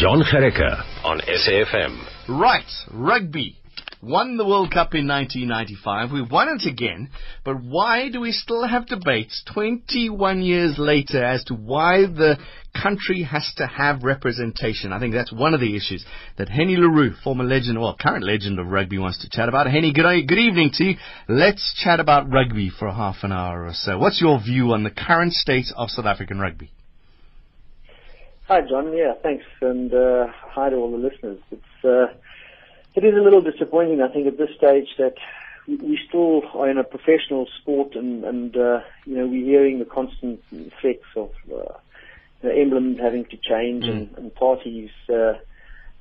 John Gericke on SAFM. Right, rugby. Won the World Cup in 1995. We've won it again. But why do we still have debates 21 years later as to why the country has to have representation? I think that's one of the issues that Hennie le Roux, former legend, well, current legend of rugby, wants to chat about. Hennie, good, good evening to you. Let's chat about rugby for half an hour or so. What's your view on the current state of South African rugby? Hi, John. Yeah, thanks, and uh, hi to all the listeners. It's uh, it is a little disappointing, I think, at this stage that we still are in a professional sport, and and uh, you know we're hearing the constant effects of uh, the emblem having to change mm. and, and parties. Uh,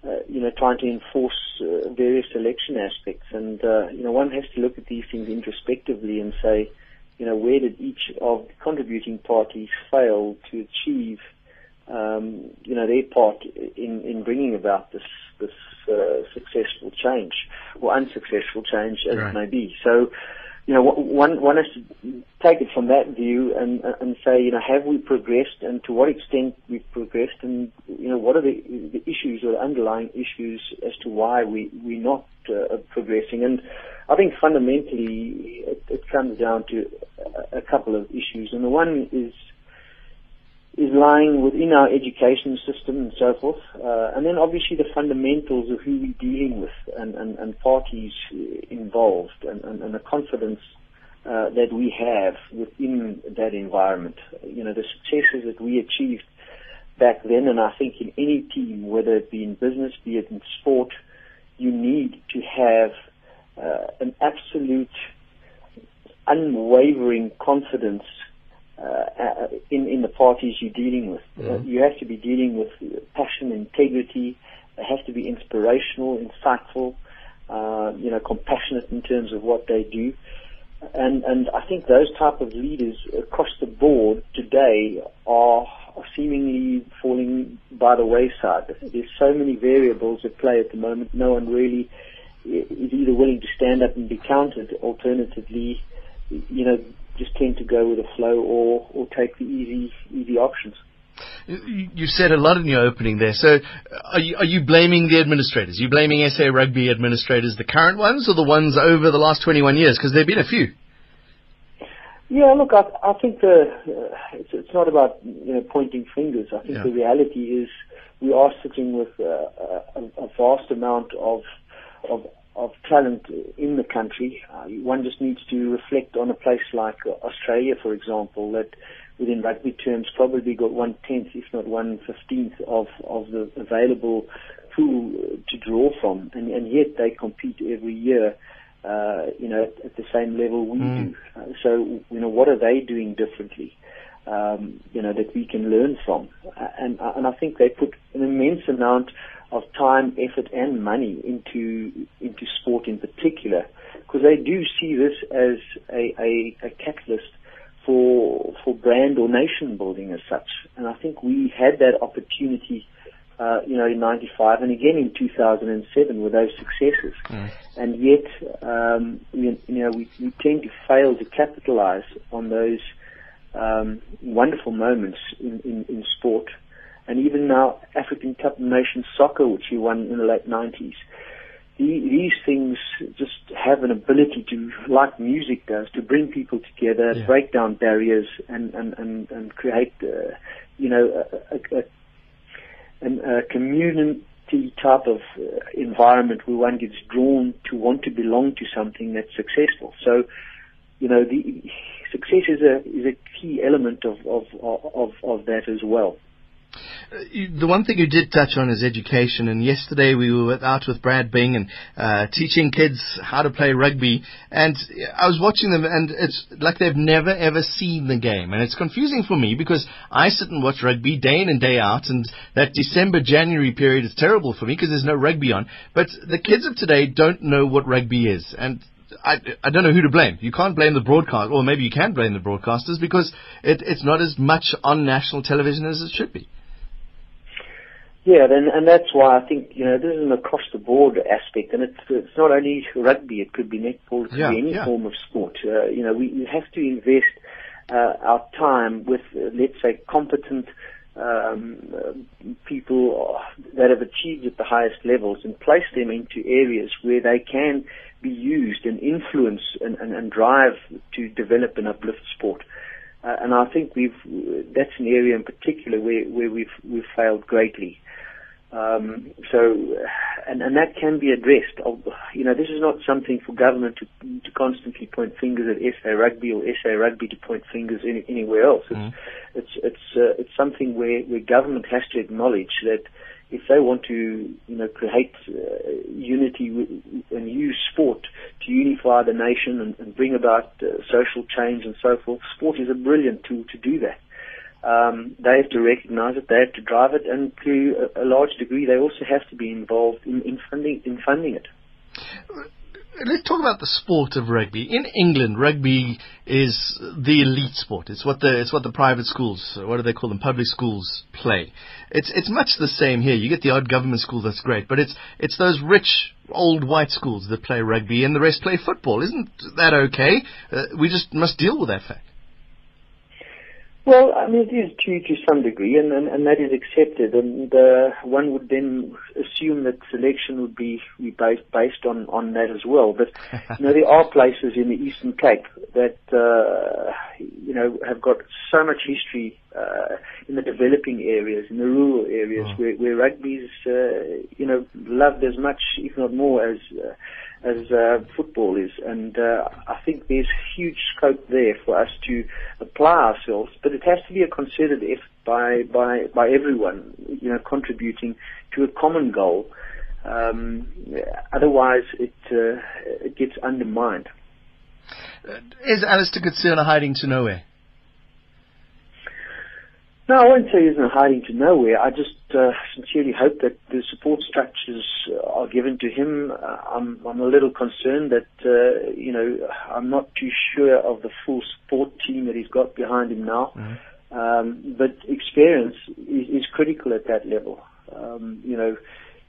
uh, you know, trying to enforce uh, various selection aspects, and uh, you know, one has to look at these things introspectively and say, you know, where did each of the contributing parties fail to achieve um, you know, their part in, in bringing about this this uh, successful change or unsuccessful change as right. it may be. So, you know, one one has to take it from that view and and say, you know, have we progressed, and to what extent we've progressed, and you know, what are the the issues or the underlying issues as to why we we're not uh, progressing. And I think fundamentally, it, it comes down to a, a couple of issues, and the one is is lying within our education system and so forth. Uh, and then obviously the fundamentals of who we're dealing with and, and, and parties involved and, and, and the confidence uh, that we have within that environment. You know, the successes that we achieved back then, and I think in any team, whether it be in business, be it in sport, you need to have uh, an absolute unwavering confidence uh, in, in the parties you're dealing with. Mm-hmm. Uh, you have to be dealing with passion, integrity. It has to be inspirational, insightful, uh, you know, compassionate in terms of what they do. And, and I think those type of leaders across the board today are, are seemingly falling by the wayside. There's so many variables at play at the moment. No one really is either willing to stand up and be counted. Alternatively, you know, just tend to go with the flow or, or take the easy easy options. You said a lot in your opening there. So, are you, are you blaming the administrators? Are you blaming SA Rugby administrators, the current ones, or the ones over the last 21 years? Because there have been a few. Yeah, look, I, I think the, uh, it's, it's not about you know pointing fingers. I think yeah. the reality is we are sitting with uh, a, a vast amount of of of talent in the country. Uh, one just needs to reflect on a place like uh, Australia, for example, that within rugby terms probably got one tenth, if not one fifteenth, of of the available pool to draw from, and, and yet they compete every year. Uh, you know, at, at, the same level we mm. do. Uh, so, you know, what are they doing differently? Um, you know, that we can learn from, and and I think they put an immense amount of time, effort, and money into into sport in particular, because they do see this as a, a, a catalyst for for brand or nation building as such. And I think we had that opportunity, uh, you know, in '95 and again in 2007 with those successes. Mm. And yet, um, you know, we, we tend to fail to capitalize on those um, wonderful moments in, in, in sport and even now African Cup of Nations soccer, which he won in the late 90s. These things just have an ability to, like music does, to bring people together, yeah. break down barriers, and and and, and create, uh, you know, a, a, a, a community type of uh, environment where one gets drawn to want to belong to something that's successful. So, you know, the success is a is a key element of of of, of that as well. The one thing you did touch on is education, and yesterday we were out with Brad Bing and uh, teaching kids how to play rugby, and I was watching them, and it's like they've never ever seen the game, and it's confusing for me because I sit and watch rugby day in and day out, and that December January period is terrible for me because there's no rugby on. But the kids of today don't know what rugby is, and I, I don't know who to blame. You can't blame the broadcast, or maybe you can blame the broadcasters because it, it's not as much on national television as it should be. Yeah, and, and that's why I think you know this is an across the board aspect, and it's it's not only rugby; it could be netball, it could yeah, be any yeah. form of sport. Uh, you know, we, we have to invest uh, our time with, uh, let's say, competent um, people that have achieved at the highest levels and place them into areas where they can be used and influence and, and, and drive to develop and uplift sport. Uh, and I think we've that's an area in particular where, where we've we've failed greatly. Um, so, and, and that can be addressed. You know, this is not something for government to, to constantly point fingers at SA Rugby or SA Rugby to point fingers any, anywhere else. It's mm. it's it's, uh, it's something where, where government has to acknowledge that if they want to, you know, create uh, unity and use sport to unify the nation and, and bring about uh, social change and so forth, sport is a brilliant tool to do that. Um, they have to recognise it, they have to drive it, and to a, a large degree, they also have to be involved in, in funding in funding it. Let's talk about the sport of rugby. In England, rugby is the elite sport. It's what the it's what the private schools, what do they call them, public schools play. It's it's much the same here. You get the odd government school that's great, but it's it's those rich old white schools that play rugby and the rest play football. Isn't that okay? Uh, we just must deal with that fact. Well, I mean, it is true to some degree, and, and, and that is accepted. And uh, one would then assume that selection would be, be based, based on, on that as well. But you know, there are places in the Eastern Cape that uh, you know have got so much history uh, in the developing areas, in the rural areas, oh. where, where rugby's uh, you know loved as much, if not more, as uh, as uh, football is. And uh, I think there's huge scope there for us to apply ourselves, but it has to be a concerted effort by by by everyone, you know, contributing to a common goal. Um, otherwise, it uh, it gets undermined. Is Allister Coetzee hiding to nowhere? No, I won't say he's in hiding to nowhere. I just uh, sincerely hope that the support structures are given to him. Uh, I'm, I'm a little concerned that, uh, you know, I'm not too sure of the full support team that he's got behind him now. Mm-hmm. Um, but experience is, is critical at that level. Um, you know,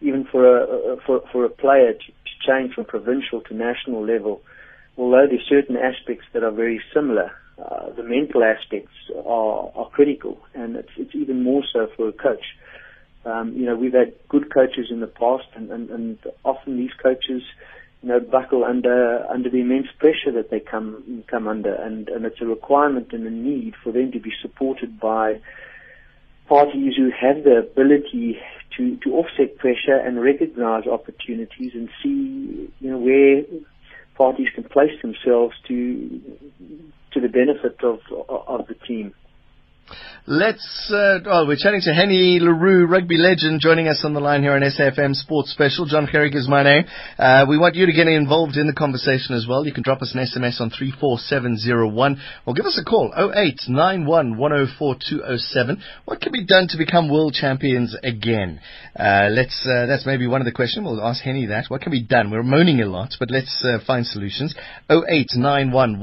even for a, for, for a player to, to change from provincial to national level, although there's certain aspects that are very similar, uh, the mental aspects are, are critical, and it's, it's even more so for a coach. Um, you know, we've had good coaches in the past, and, and, and often these coaches, you know, buckle under under the immense pressure that they come come under, and, and it's a requirement and a need for them to be supported by parties who have the ability to, to offset pressure and recognize opportunities and see, you know, where parties can place themselves to benefit of of the team. Let's, uh, well, we're chatting to Hennie le Roux, rugby legend, joining us on the line here on SAFM Sports Special. John Gerrig is my name. Uh, we want you to get involved in the conversation as well. You can drop us an SMS on 34701 or give us a call, 0891 What can be done to become world champions again? Uh, let's, uh, that's maybe one of the questions. We'll ask Hennie that. What can be done? We're moaning a lot, but let's uh, find solutions. 0891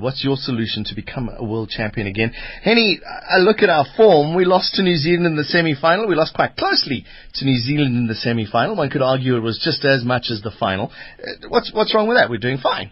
What's your solution to become a world champion again? Hennie, I look at our form. We lost to New Zealand in the semi-final. We lost quite closely to New Zealand in the semi-final. One could argue it was just as much as the final. Uh, what's what's wrong with that? We're doing fine.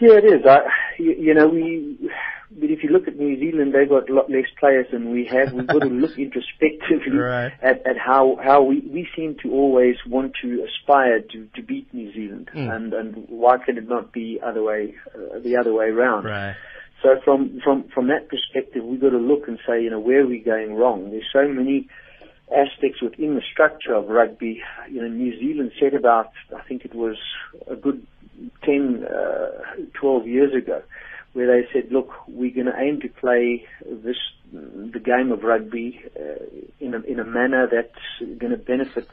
Yeah, it is. I, you, you know, we. But if you look at New Zealand, they've got a lot less players than we have. We've got to look introspectively right. at, at how how we, we seem to always want to aspire to, to beat New Zealand, mm. and and why can it not be other way uh, the other way around? Right. So from, from, from that perspective, we've got to look and say, you know, where are we going wrong? There's so many aspects within the structure of rugby. You know, New Zealand set about, I think it was a good 10, uh, 12 years ago, where they said, look, we're going to aim to play this, the game of rugby uh, in, a, in a manner that's going to benefit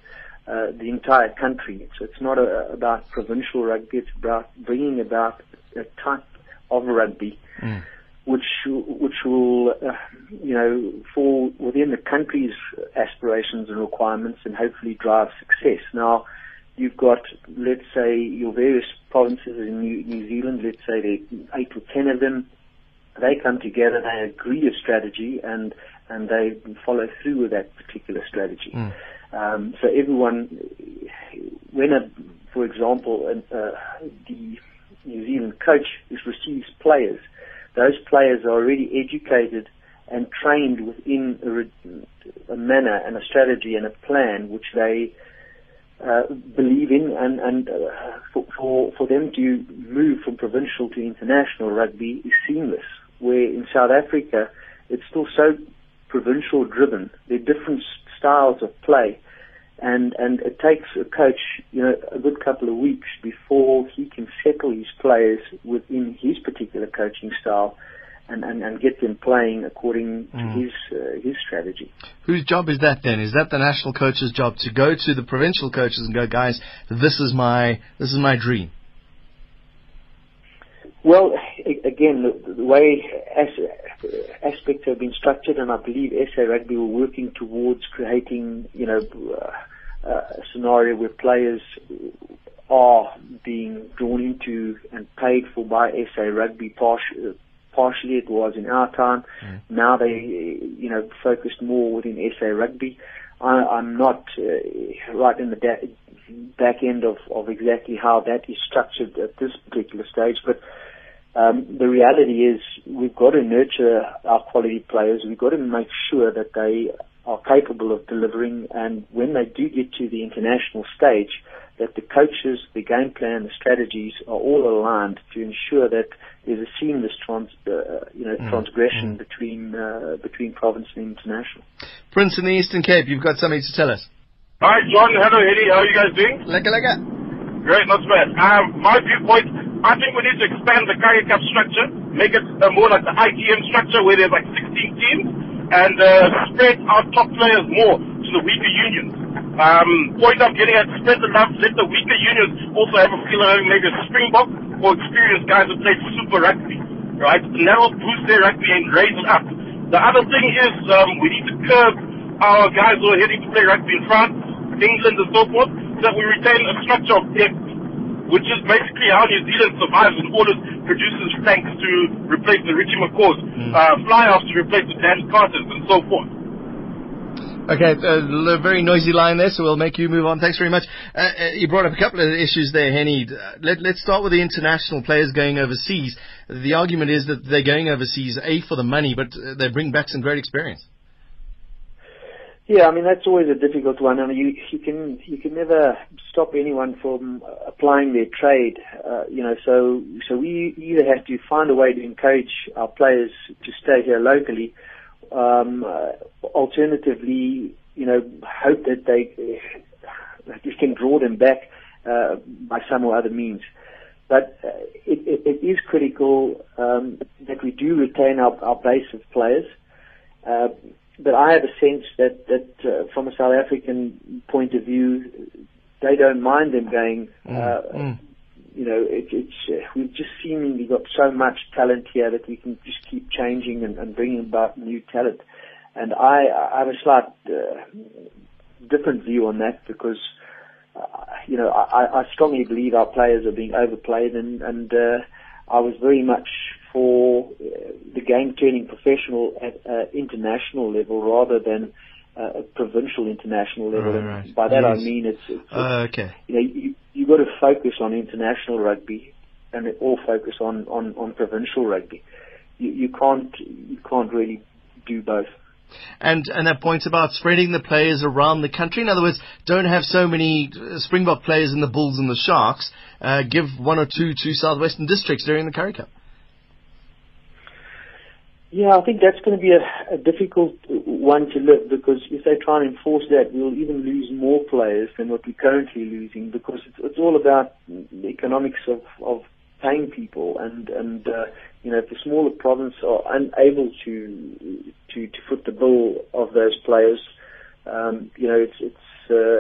uh, the entire country. So it's not a, about provincial rugby, it's about bringing about a type of rugby, mm. which which will uh, you know fall within the country's aspirations and requirements, and hopefully drive success. Now, you've got let's say your various provinces in New, New Zealand. Let's say there eight or ten of them. They come together, they agree a strategy, and and they follow through with that particular strategy. Mm. Um, so everyone, when a, for example, uh, the New Zealand coach who receives players, those players are already educated and trained within a, a manner and a strategy and a plan which they uh, believe in, and, and uh, for, for, for them to move from provincial to international rugby is seamless. Where in South Africa, it's still so provincial driven. There are different styles of play, and and it takes a coach, you know, a good couple of weeks before he can settle his players within his particular coaching style and, and, and get them playing according to mm. his uh, his strategy. Whose job is that then? Is that the national coach's job to go to the provincial coaches and go, guys, this is my this is my dream? Well, again, the, the way as, aspects have been structured, and I believe SA Rugby were working towards creating, you know, uh, a scenario where players are being drawn into and paid for by SA Rugby partially partially it was in our time. Mm. Now they, you know, focused more within SA rugby. I, I'm not uh, right in the da- back end of, of exactly how that is structured at this particular stage, but um, the reality is we've got to nurture our quality players. We've got to make sure that they are capable of delivering, and when they do get to the international stage, that the coaches, the game plan, the strategies are all aligned to ensure that there's a seamless trans, uh, you know, mm. transgression mm. between uh, between province and international. Prince in the Eastern Cape, you've got something to tell us. Hi, John. Hello, Eddie. How are you guys doing? Lega, lega. Great, not bad. Um, my viewpoint, I think we need to expand the Currie Cup structure, make it uh, more like the ITM structure where there's like 16 teams, and uh, spread our top players more to the weaker unions. Um, point I'm getting at, spread the love, let the weaker unions also have a feel of maybe a springbok or experienced guys that play super rugby, right? And that'll boost their rugby and raise it up. The other thing is um, we need to curb our guys who are heading to play rugby in France, England and so forth, so that we retain a structure of depth, which is basically how New Zealand survives and always produces tanks to replace the Richie McCaws, mm. uh, fly-halves to replace the Dan Carters and so forth. Okay, a uh, very noisy line there, so we'll make you move on. Thanks very much. Uh, uh, you brought up a couple of issues there, Hennie. Uh, let, us start with the international players going overseas. The argument is that they're going overseas, A, for the money, but they bring back some great experience. Yeah, I mean that's always a difficult one, and you you can you can never stop anyone from applying their trade. Uh, you know, so so we either have to find a way to encourage our players to stay here locally, um, uh, alternatively, you know, hope that they that you can draw them back uh, by some or other means. But uh, it, it, it is critical um, that we do retain our, our base of players. Uh, but I have a sense that that uh, from a South African point of view, they don't mind them going mm. Uh, mm you know, it, it's uh, we've just seemingly got so much talent here that we can just keep changing and, and bringing about new talent. And I, I have a slight uh, different view on that because, uh, you know, I, I strongly believe our players are being overplayed, and, and uh, I was very much for uh, the game turning professional at uh, international level rather than uh, a provincial international level. Right, right. By that yes. I mean it's, it's uh, okay. You know, you, you've got to focus on international rugby and all focus on, on, on provincial rugby. You, you can't you can't really do both. And and that point about spreading the players around the country. In other words, don't have so many uh, Springbok players in the Bulls and the Sharks. Uh, give one or two to Southwestern districts during the Currie Cup. Yeah, I think that's going to be a, a difficult one to live because if they try and enforce that, we'll even lose more players than what we're currently losing because it's, it's all about the economics of, of paying people and and uh, you know if the smaller province are unable to to to foot the bill of those players, um, you know it's it's uh,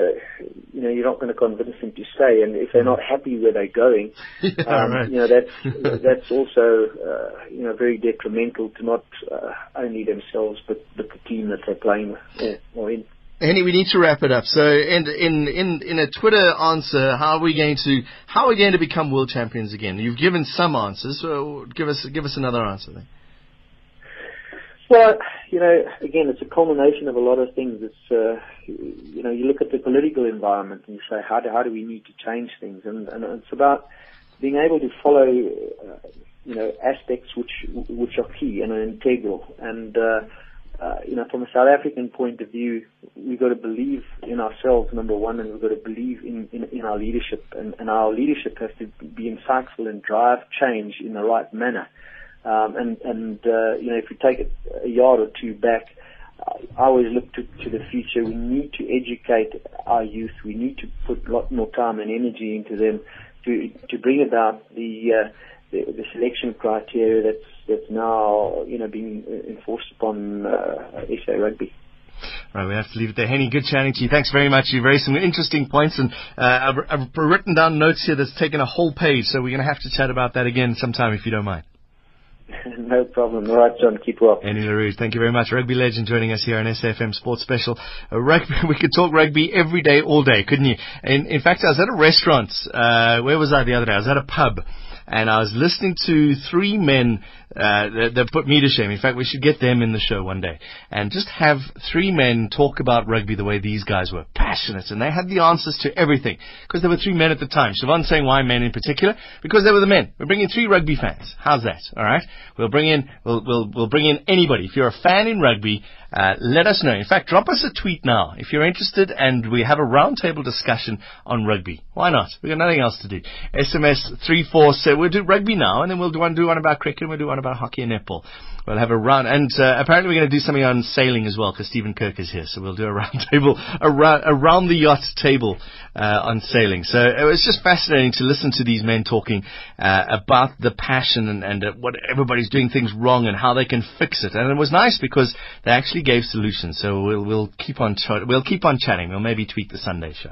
not going to convince them to stay. And if they're not happy where they're going, yeah, um, right. you know, that's that's also uh, you know very detrimental to not uh, only themselves but but the team that they're playing with or in. Hennie, we need to wrap it up. So, in in in in a Twitter answer, how are we going to how are we going to become world champions again? You've given some answers, so give us give us another answer. Then. Well, you know, again, it's a culmination of a lot of things. It's, uh, you know, you look at the political environment and you say, how do, how do we need to change things? And, and it's about being able to follow, uh, you know, aspects which which are key and are integral. And uh, uh, you know, from a South African point of view, we've got to believe in ourselves, number one, and we've got to believe in, in, in our leadership. And, and our leadership has to be insightful and drive change in the right manner. Um, and, and uh, you know, if we take it a yard or two back, I always look to, to the future. We need to educate our youth. We need to put a lot more time and energy into them to, to bring about the, uh, the, the selection criteria that's that's now you know being enforced upon uh, SA Rugby. Right, we have to leave it there. Hennie, good chatting to you. Thanks very much. You've raised some interesting points, and uh, I've, I've written down notes here that's taken a whole page, so we're going to have to chat about that again sometime if you don't mind. no problem. All right, John, keep well. Hennie le Roux, thank you very much. Rugby legend joining us here on SAFM Sports Special. Uh, rugby, we could talk rugby every day, all day, couldn't you? In, in fact, I was at a restaurant. Uh, where was I the other day? I was at a pub and I was listening to three men uh, that, that put me to shame. In fact, we should get them in the show one day and just have three men talk about rugby the way these guys were passionate, and they had the answers to everything because there were three men at the time. Siobhan saying why men in particular because they were the men. We're bringing three rugby fans. How's that? All right, we'll bring in we'll we'll we'll bring in anybody. If you're a fan in rugby, uh, let us know. In fact, drop us a tweet now if you're interested, and we have a roundtable discussion on rugby. Why not? We've got nothing else to do. SMS three four seven. We'll do rugby now, and then we'll do one do one about cricket, and we'll do one about hockey and netball. We'll have a round, and uh, apparently we're going to do something on sailing as well because Stephen Kirk is here, so we'll do a round table around, around the yacht table uh, on sailing. So it was just fascinating to listen to these men talking uh, about the passion and, and uh, what everybody's doing things wrong and how they can fix it. And it was nice because they actually gave solutions. So we'll we'll keep on ch- we'll keep on chatting. We'll maybe tweet the Sunday show.